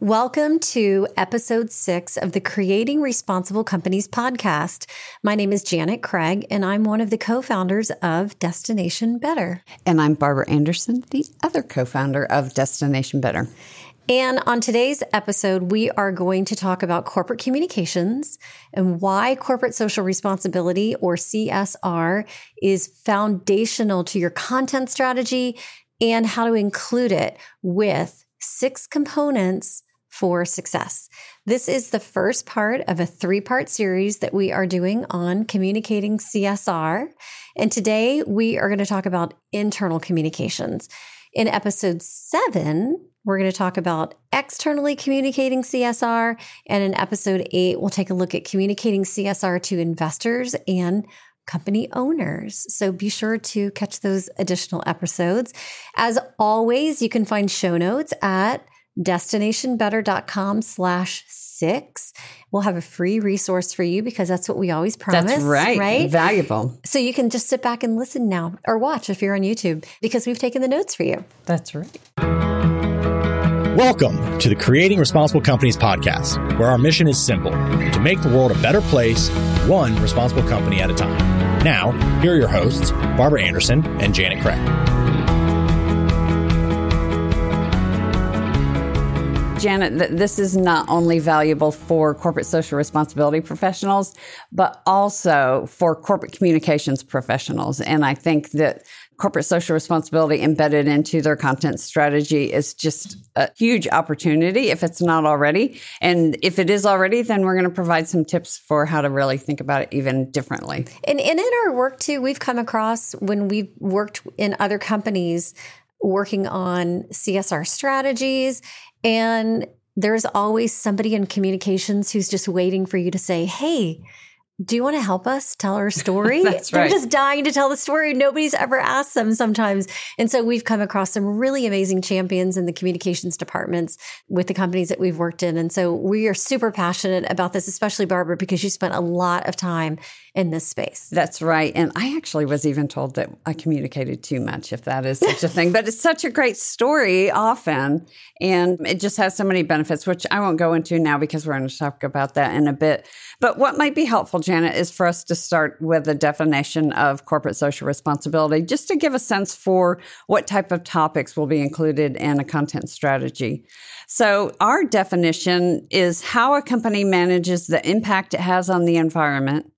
Welcome to episode six of the Creating Responsible Companies podcast. My name is Janet Craig, and I'm one of the co founders of Destination Better. And I'm Barbara Anderson, the other co founder of Destination Better. And on today's episode, we are going to talk about corporate communications and why corporate social responsibility or CSR is foundational to your content strategy and how to include it with six components for success. This is the first part of a three part series that we are doing on communicating CSR. And today we are going to talk about internal communications. In episode seven, we're going to talk about externally communicating CSR. And in episode eight, we'll take a look at communicating CSR to investors and company owners. So be sure to catch those additional episodes. As always, you can find show notes at destinationbetter.com slash six. We'll have a free resource for you because that's what we always promise. That's right. Right. Valuable. So you can just sit back and listen now or watch if you're on YouTube because we've taken the notes for you. That's right. Welcome to the Creating Responsible Companies podcast, where our mission is simple to make the world a better place, one responsible company at a time. Now, here are your hosts, Barbara Anderson and Janet Craig. Janet, th- this is not only valuable for corporate social responsibility professionals, but also for corporate communications professionals. And I think that corporate social responsibility embedded into their content strategy is just a huge opportunity if it's not already. And if it is already, then we're going to provide some tips for how to really think about it even differently. And, and in our work too, we've come across when we've worked in other companies working on CSR strategies and there's always somebody in communications who's just waiting for you to say, Hey, do you want to help us tell our story? That's They're right. just dying to tell the story. Nobody's ever asked them sometimes. And so we've come across some really amazing champions in the communications departments with the companies that we've worked in. And so we are super passionate about this, especially Barbara, because you spent a lot of time in this space. That's right. And I actually was even told that I communicated too much, if that is such a thing. But it's such a great story often. And it just has so many benefits, which I won't go into now because we're going to talk about that in a bit. But what might be helpful, Janet, is for us to start with a definition of corporate social responsibility, just to give a sense for what type of topics will be included in a content strategy. So, our definition is how a company manages the impact it has on the environment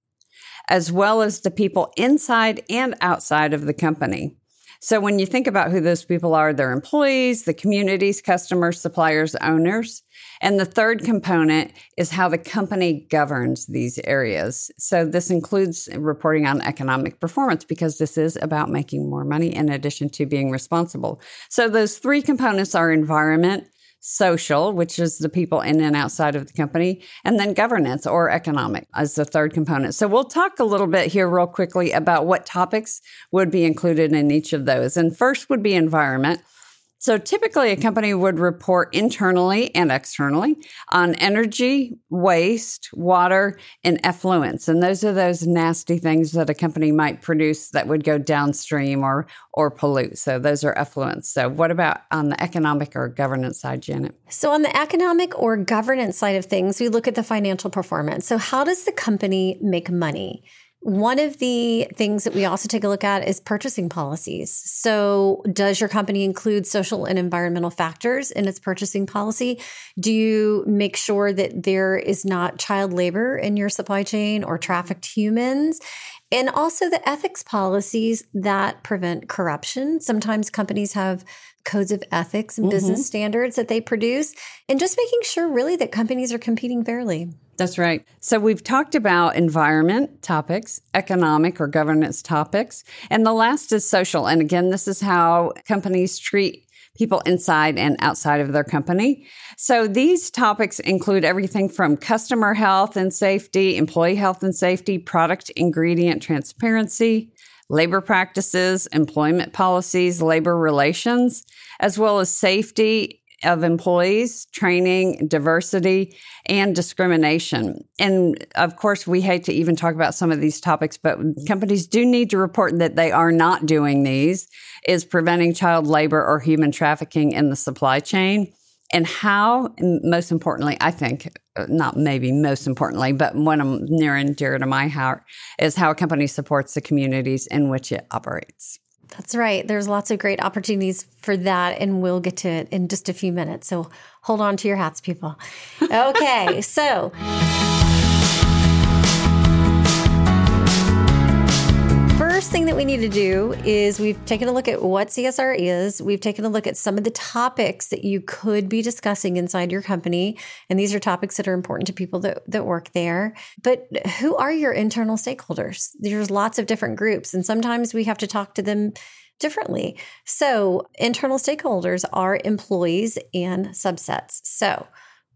as well as the people inside and outside of the company. So when you think about who those people are, they're employees, the communities, customers, suppliers, owners. And the third component is how the company governs these areas. So this includes reporting on economic performance because this is about making more money in addition to being responsible. So those three components are environment, social, which is the people in and outside of the company, and then governance or economic as the third component. So we'll talk a little bit here, real quickly, about what topics would be included in each of those. And first would be environment. So typically, a company would report internally and externally on energy, waste, water, and effluents. And those are those nasty things that a company might produce that would go downstream or, or pollute. So those are effluents. So, what about on the economic or governance side, Janet? So, on the economic or governance side of things, we look at the financial performance. So, how does the company make money? One of the things that we also take a look at is purchasing policies. So, does your company include social and environmental factors in its purchasing policy? Do you make sure that there is not child labor in your supply chain or trafficked humans? And also the ethics policies that prevent corruption. Sometimes companies have codes of ethics and mm-hmm. business standards that they produce, and just making sure really that companies are competing fairly. That's right. So we've talked about environment topics, economic or governance topics, and the last is social. And again, this is how companies treat people inside and outside of their company. So these topics include everything from customer health and safety, employee health and safety, product ingredient transparency, labor practices, employment policies, labor relations, as well as safety of employees, training, diversity, and discrimination. And of course, we hate to even talk about some of these topics, but companies do need to report that they are not doing these, is preventing child labor or human trafficking in the supply chain and how, most importantly, I think, uh, not maybe most importantly, but one I'm near and dear to my heart is how a company supports the communities in which it operates. That's right. There's lots of great opportunities for that, and we'll get to it in just a few minutes. So hold on to your hats, people. Okay, so. Thing that we need to do is we've taken a look at what CSR is. We've taken a look at some of the topics that you could be discussing inside your company. And these are topics that are important to people that, that work there. But who are your internal stakeholders? There's lots of different groups, and sometimes we have to talk to them differently. So, internal stakeholders are employees and subsets. So,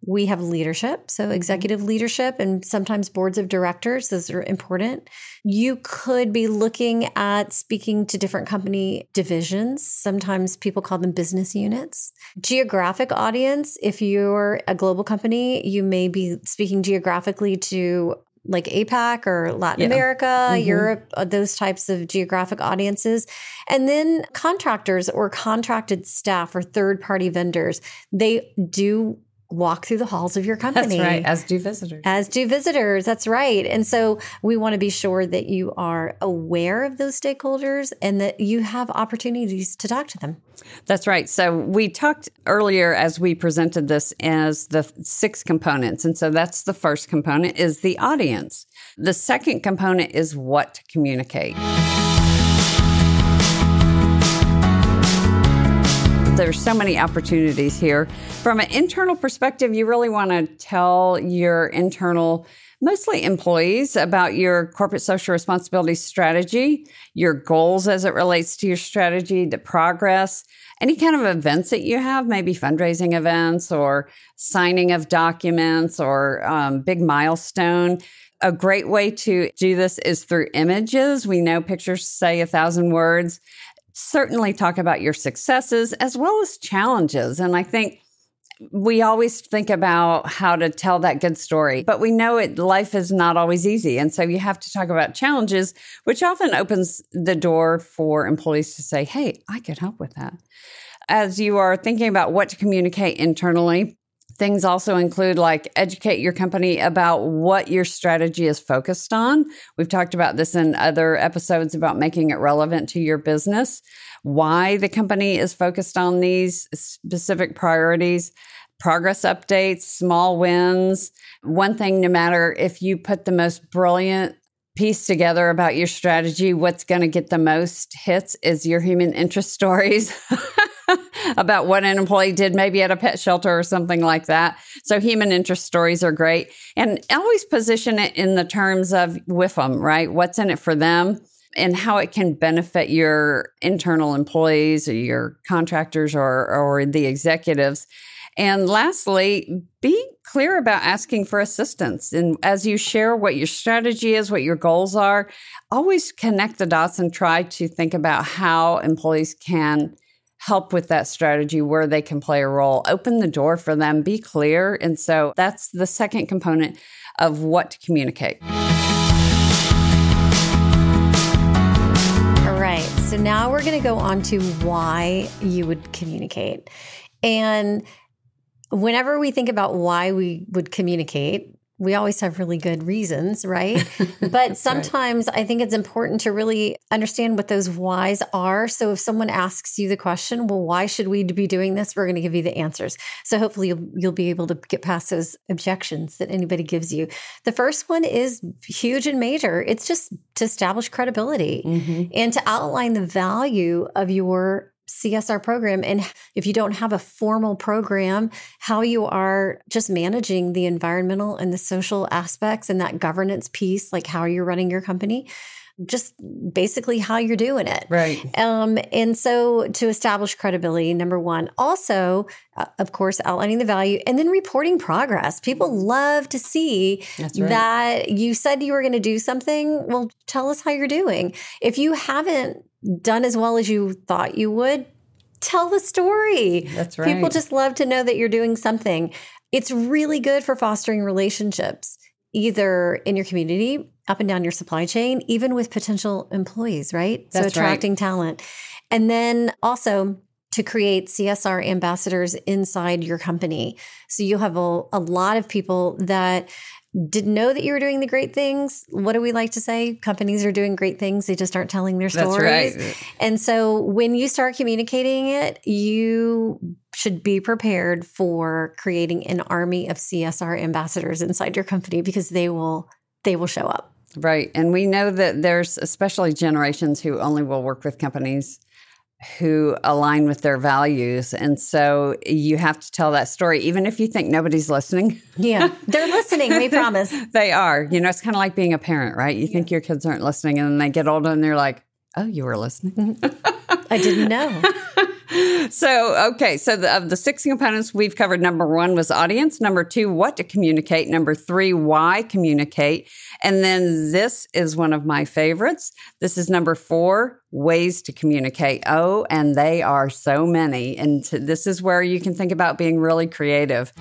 we have leadership, so mm-hmm. executive leadership and sometimes boards of directors. Those are important. You could be looking at speaking to different company divisions. Sometimes people call them business units. Geographic audience, if you're a global company, you may be speaking geographically to like APAC or Latin yeah. America, mm-hmm. Europe, uh, those types of geographic audiences. And then contractors or contracted staff or third party vendors, they do walk through the halls of your company. That's right, as do visitors. As do visitors, that's right. And so we want to be sure that you are aware of those stakeholders and that you have opportunities to talk to them. That's right. So we talked earlier as we presented this as the six components. And so that's the first component is the audience. The second component is what to communicate. There's so many opportunities here. From an internal perspective, you really want to tell your internal mostly employees about your corporate social responsibility strategy, your goals as it relates to your strategy, the progress, any kind of events that you have, maybe fundraising events or signing of documents or um, big milestone. A great way to do this is through images. We know pictures say a thousand words certainly talk about your successes as well as challenges. And I think we always think about how to tell that good story, but we know it life is not always easy. And so you have to talk about challenges, which often opens the door for employees to say, Hey, I could help with that. As you are thinking about what to communicate internally, Things also include like educate your company about what your strategy is focused on. We've talked about this in other episodes about making it relevant to your business, why the company is focused on these specific priorities, progress updates, small wins. One thing, no matter if you put the most brilliant piece together about your strategy, what's going to get the most hits is your human interest stories. about what an employee did maybe at a pet shelter or something like that. So human interest stories are great. And always position it in the terms of with them, right? What's in it for them? and how it can benefit your internal employees or your contractors or, or the executives. And lastly, be clear about asking for assistance. And as you share what your strategy is, what your goals are, always connect the dots and try to think about how employees can help with that strategy where they can play a role. Open the door for them, be clear. And so that's the second component of what to communicate. All right. So now we're going to go on to why you would communicate. And whenever we think about why we would communicate, we always have really good reasons, right? But sometimes right. I think it's important to really understand what those whys are. So if someone asks you the question, well, why should we be doing this? We're going to give you the answers. So hopefully you'll, you'll be able to get past those objections that anybody gives you. The first one is huge and major. It's just to establish credibility mm-hmm. and to outline the value of your CSR program and if you don't have a formal program, how you are just managing the environmental and the social aspects and that governance piece, like how you're running your company, just basically how you're doing it. Right. Um, and so to establish credibility, number one, also, uh, of course, outlining the value and then reporting progress. People love to see right. that you said you were going to do something. Well, tell us how you're doing. If you haven't done as well as you thought you would, tell the story. That's right. People just love to know that you're doing something. It's really good for fostering relationships, either in your community, up and down your supply chain, even with potential employees, right? That's so attracting right. talent. And then also to create CSR ambassadors inside your company. So you'll have a, a lot of people that didn't know that you were doing the great things. What do we like to say? Companies are doing great things. They just aren't telling their stories. That's right. And so when you start communicating it, you should be prepared for creating an army of CSR ambassadors inside your company because they will they will show up. Right. And we know that there's especially generations who only will work with companies who align with their values. And so you have to tell that story, even if you think nobody's listening. Yeah, they're listening, we promise. they are. You know, it's kind of like being a parent, right? You think your kids aren't listening, and then they get older and they're like, oh, you were listening. I didn't know. so okay so the, of the six components we've covered number one was audience number two what to communicate number three why communicate and then this is one of my favorites. This is number four ways to communicate. Oh and they are so many and this is where you can think about being really creative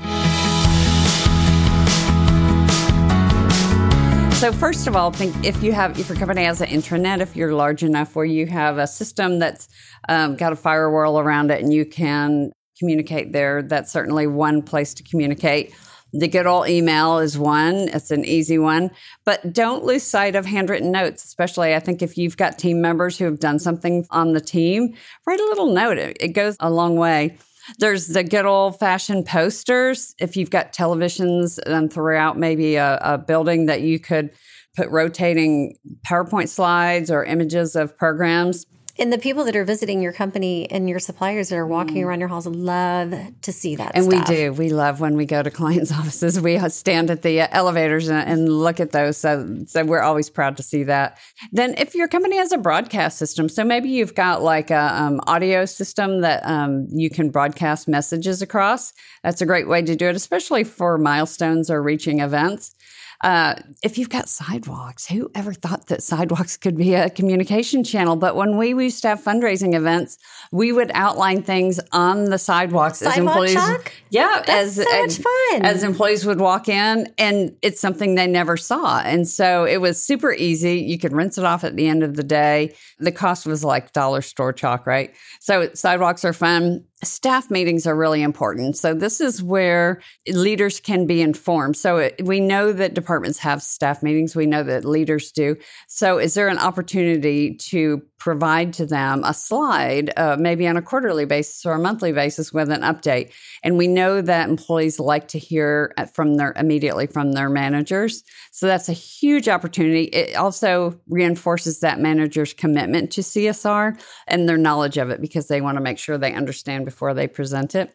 So first of all, think if you have if your company has an intranet, if you're large enough where you have a system that's um, got a firewall around it and you can communicate there, that's certainly one place to communicate. The good old email is one. It's an easy one. But don't lose sight of handwritten notes, especially I think if you've got team members who have done something on the team, write a little note. It, it goes a long way. There's the good old fashioned posters. If you've got televisions and throughout maybe a, a building that you could put rotating PowerPoint slides or images of programs. And the people that are visiting your company and your suppliers that are walking mm. around your halls love to see that. And stuff. we do. We love when we go to clients' offices. We stand at the elevators and, and, look at those. So, so we're always proud to see that. Then, if your company has a broadcast system, so maybe you've got like a um, audio system that um, you can broadcast messages across. That's a great way to do it, especially for milestones or reaching events. Uh, if you've got sidewalks, who ever thought that sidewalks could be a communication channel? But when we used to have fundraising events, we would outline things on the sidewalks Sidewalk as employees. Chalk? Yeah, That's as so much fun. as employees would walk in, and it's something they never saw, and so it was super easy. You could rinse it off at the end of the day. The cost was like dollar store chalk, right? So sidewalks are fun staff meetings are really important. So this is where leaders can be informed. So it, we know that departments have staff meetings. We know that leaders do. So is there an opportunity to provide to them a slide, uh, maybe on a quarterly basis or a monthly basis with an update? And we know that employees like to hear from their immediately from their managers. So that's a huge opportunity. It also reinforces that manager's commitment to CSR and their knowledge of it because they want to make sure they understand before they present it.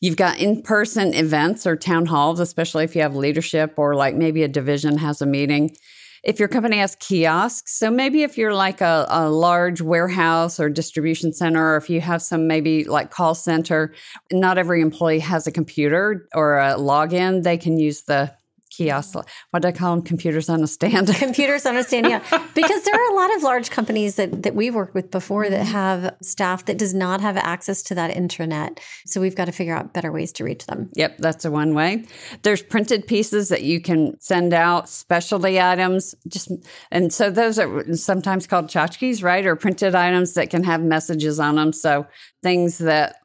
You've got in person events or town halls, especially if you have leadership or like maybe a division has a meeting. If your company has kiosks, so maybe if you're like a, a large warehouse or distribution center, or if you have some maybe like call center, not every employee has a computer or a login, they can use the kiosks. What do I call them? Computers on a stand. Computers on a stand, yeah. because there are a lot of large companies that, that we've worked with before that mm-hmm. have staff that does not have access to that intranet. So we've got to figure out better ways to reach them. Yep, that's a one way. There's printed pieces that you can send out, specialty items, just and so those are sometimes called tchotchkes, right? Or printed items that can have messages on them. So things that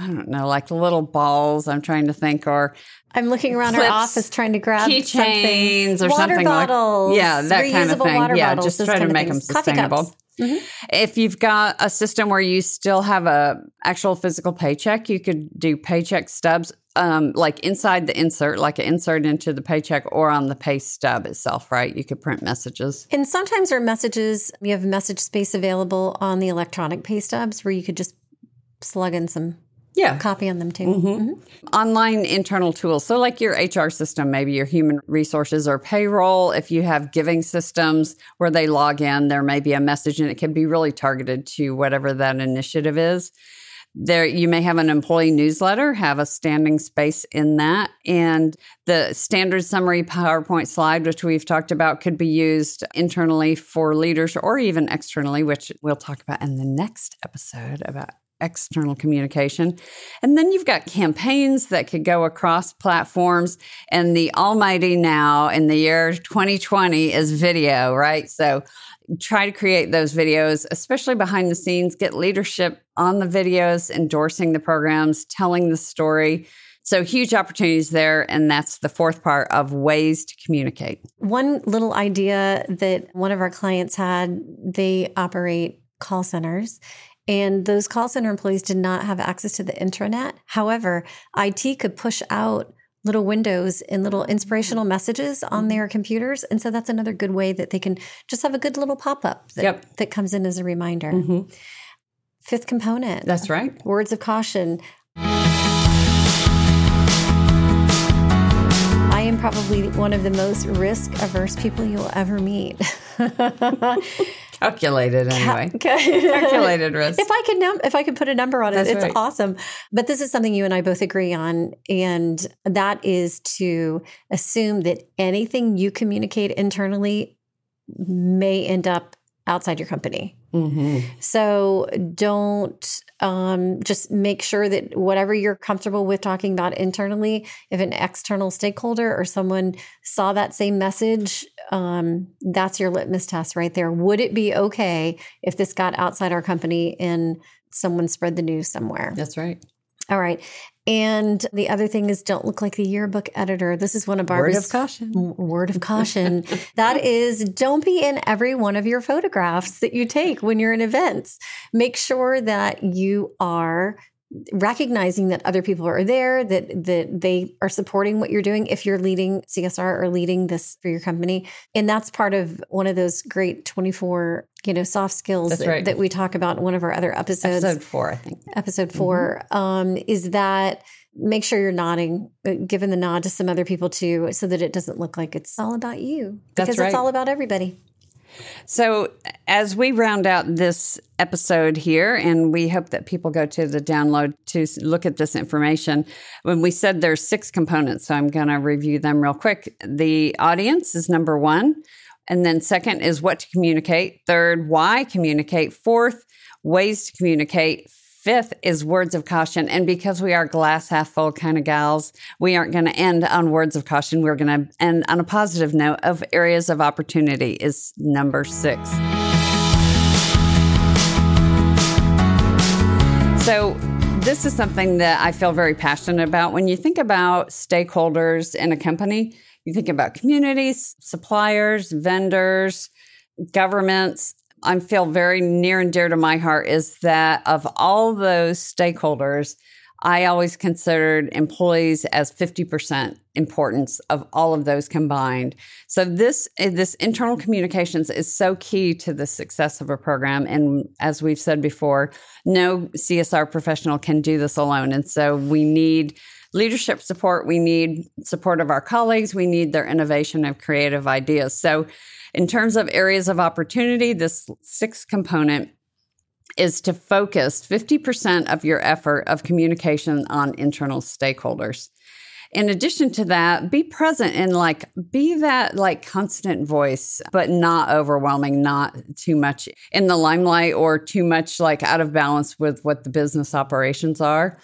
I don't know, like the little balls. I'm trying to think, or I'm looking around clips, our office trying to grab keychains or water something bottles, like yeah, that kind of thing. Yeah, bottles, just try to make them sustainable. Mm-hmm. If you've got a system where you still have a actual physical paycheck, you could do paycheck stubs, um, like inside the insert, like an insert into the paycheck, or on the pay stub itself. Right? You could print messages. And sometimes there are messages. You have message space available on the electronic pay stubs where you could just slug in some yeah. copy on them too. Mm-hmm. Mm-hmm. Online internal tools. So, like your HR system, maybe your human resources or payroll. If you have giving systems where they log in, there may be a message and it can be really targeted to whatever that initiative is. There, you may have an employee newsletter, have a standing space in that. And the standard summary PowerPoint slide, which we've talked about, could be used internally for leaders or even externally, which we'll talk about in the next episode about external communication. And then you've got campaigns that could go across platforms. And the almighty now in the year 2020 is video, right? So try to create those videos, especially behind the scenes, get leadership on the videos, endorsing the programs, telling the story. So huge opportunities there. And that's the fourth part of ways to communicate. One little idea that one of our clients had, they operate call centers. And those call center employees did not have access to the intranet. However, IT could push out little windows and little inspirational messages on their computers. And so that's another good way that they can just have a good little pop up that, Yep. that comes in as a reminder. Mhm. Fifth component That's right. words of caution. Probably one of the most risk averse people you'll ever meet. Calculated anyway. Okay. Calculated risk. If I could num- if I could put a number on it, That's it's right. awesome. But this is something you and I both agree on, and that is to assume that anything you communicate internally may end up outside your company. Mhm. So don't um, just make sure that whatever you're comfortable with talking about internally, if an external stakeholder or someone saw that same message, um, that's your litmus test right there. Would it be okay if this got outside our company and someone spread the news somewhere? That's right. All right. And the other thing is don't look like the yearbook editor. This is one of Barbara's Word of caution. word of caution. that is don't be in every one of your photographs that you take when you're in events. Make sure that you are recognizing that other people are there that that they are supporting what you're doing if you're leading CSR or leading this for your company and that's part of one of those great 24 you know soft skills that, right. that we talk about in one of our other episodes Episode four, I think. episode 4 um, is that make sure you're nodding, uh, giving the nod to some other people too, so that it doesn't look like it's all about you. That's Because right. it's all about everybody. So, as we round out this episode here, and we hope that people go to the download to look at this information, when we said there's six components, so I'm going to review them real quick. The audience is number one. And then, second is what to communicate. Third, why communicate. Fourth, ways to communicate. Fifth is words of caution. And because we are glass half full kind of gals, we aren't going to end on words of caution. We're going to end on a positive note of areas of opportunity, is number six. So, this is something that I feel very passionate about. When you think about stakeholders in a company, you think about communities, suppliers, vendors, governments. I feel very near and dear to my heart is that of all those stakeholders, I always considered employees as 50% importance of all of those combined. So this this internal communications is so key to the success of a program and as we've said before, no CSR professional can do this alone and so we need leadership support, we need support of our colleagues, we need their innovation of creative ideas. So in terms of areas of opportunity, this sixth component is to focus 50% of your effort of communication on internal stakeholders. In addition to that, be present and like be that like constant voice, but not overwhelming, not too much in the limelight or too much like out of balance with what the business operations are.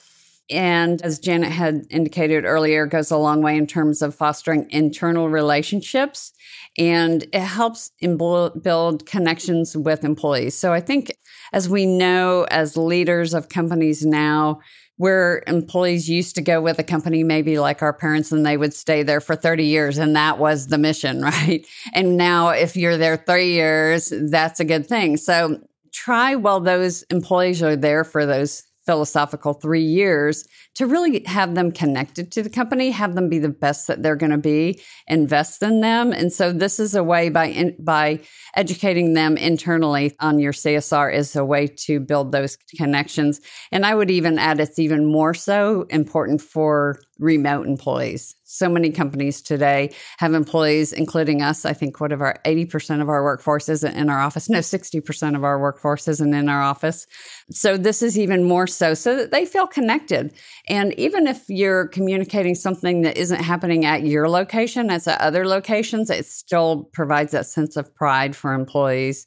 And as Janet had indicated earlier, goes a long way in terms of fostering internal relationships and it helps in build connections with employees. So I think as we know as leaders of companies now, where employees used to go with a company, maybe like our parents, and they would stay there for 30 years, and that was the mission, right? And now, if you're there three years, that's a good thing. So try while those employees are there for those philosophical three years to really have them connected to the company, have them be the best that they're going to be, invest in them. And so this is a way by in, by educating them internally on your CSR is a way to build those connections. And I would even add it's even more so important for remote employees. So many companies today have employees, including us. I think what of our 80% of our workforce isn't in our office. No, 60% of our workforce isn't in our office. So this is even more so, so that they feel connected. And even if you're communicating something that isn't happening at your location, it's at other locations, it still provides that sense of pride for employees.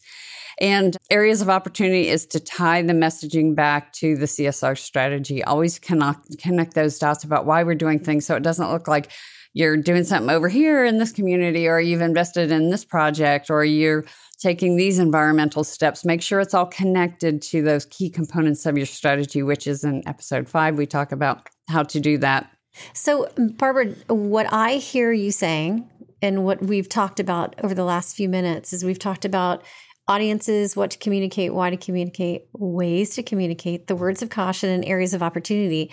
And areas of opportunity is to tie the messaging back to the CSR strategy. Always connect, connect those dots about why we're doing things so it doesn't look like you're doing something over here in this community or you've invested in this project or you're taking these environmental steps make sure it's all connected to those key components of your strategy which is in episode 5 we talk about how to do that so barbara what i hear you saying and what we've talked about over the last few minutes is we've talked about audiences, what to communicate, why to communicate, ways to communicate, the words of caution, and areas of opportunity.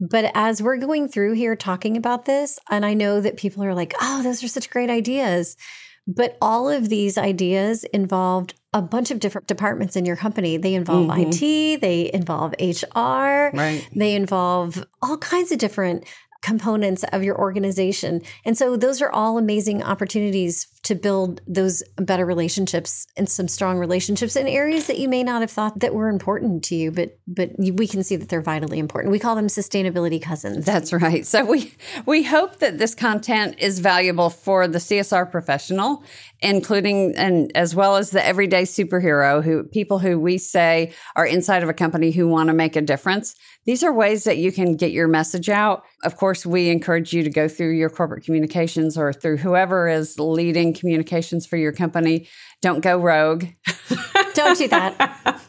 But as we're going through here talking about this, and I know that people are like, oh, those are such great ideas. But all of these ideas involved a bunch of different departments in your company. They involve mm-hmm. IT, they involve HR, right. they involve all kinds of different components of your organization. And so those are all amazing opportunities to build those better relationships and some strong relationships in areas that you may not have thought that were important to you, but but we can see that they're vitally important. We call them sustainability cousins. That's right. So we we hope that this content is valuable for the CSR professional, including and as well as the everyday superhero who people who we say are inside of a company who want to make a difference. These are ways that you can get your message out. Of course, we encourage you to go through your corporate communications or through whoever is leading communications for your company. Don't go rogue. Don't do that.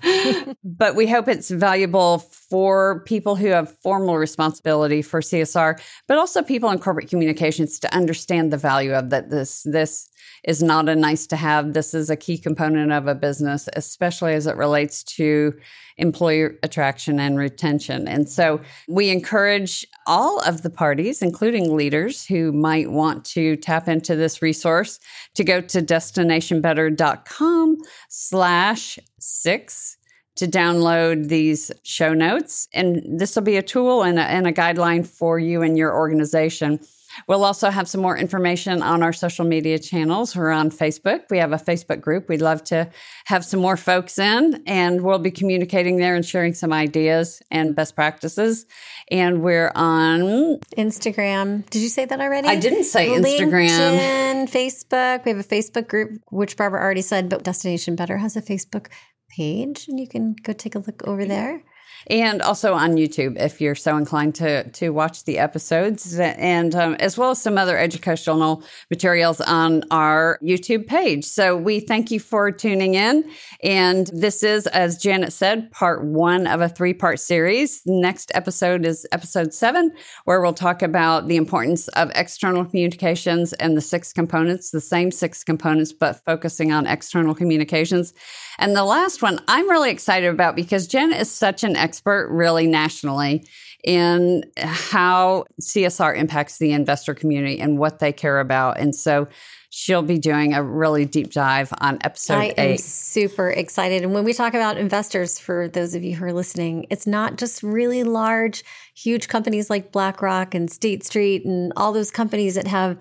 but we hope it's valuable for people who have formal responsibility for CSR, but also people in corporate communications to understand the value of that this this is not a nice to have. This is a key component of a business, especially as it relates to employee attraction and retention. And so we encourage all of the parties, including leaders who might want to tap into this resource, to go to destinationbetter.com slash six to download these show notes. And this will be a tool and a, and a guideline for you and your organization We'll also have some more information on our social media channels. We're on Facebook. We have a Facebook group. We'd love to have some more folks in, and we'll be communicating there and sharing some ideas and best practices. And we're on Instagram. Did you say that already? I didn't say Instagram. LinkedIn, Facebook. We have a Facebook group, which Barbara already said, but Destination Better has a Facebook page, and you can go take a look over there and also on YouTube if you're so inclined to to watch the episodes, and um, as well as some other educational materials on our YouTube page. So we thank you for tuning in, and this is, as Janet said, part one of a three part series. Next episode is episode seven, where we'll talk about the importance of external communications and the six components, the same six components, but focusing on external communications. And the last one I'm really excited about because Jen is such an expert, really nationally, in how CSR impacts the investor community and what they care about. And so she'll be doing a really deep dive on episode I eight. am super excited. And when we talk about investors, for those of you who are listening, it's not just really large, huge companies like BlackRock and State Street and all those companies that have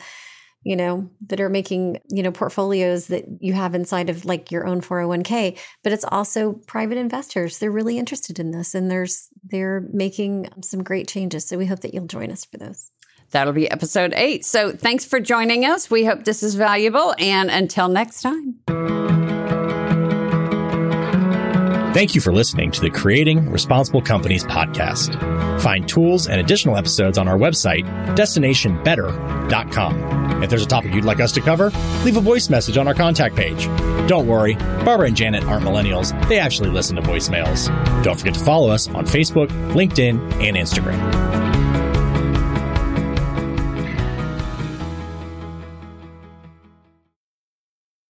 you know, that are making, you know, portfolios that you have inside of like your own 401k, but it's also private investors. They're really interested in this and there's they're making some great changes. So we hope that you'll join us for those. That'll be episode 8. So thanks for joining us. We hope this is valuable and until next time. Thank you for listening to the Creating Responsible Companies podcast. Find tools and additional episodes on our website, destinationbetter.com. If there's a topic you'd like us to cover, leave a voice message on our contact page. Don't worry, Barbara and Janet aren't millennials. They actually listen to voicemails. Don't forget to follow us on Facebook, LinkedIn, and Instagram.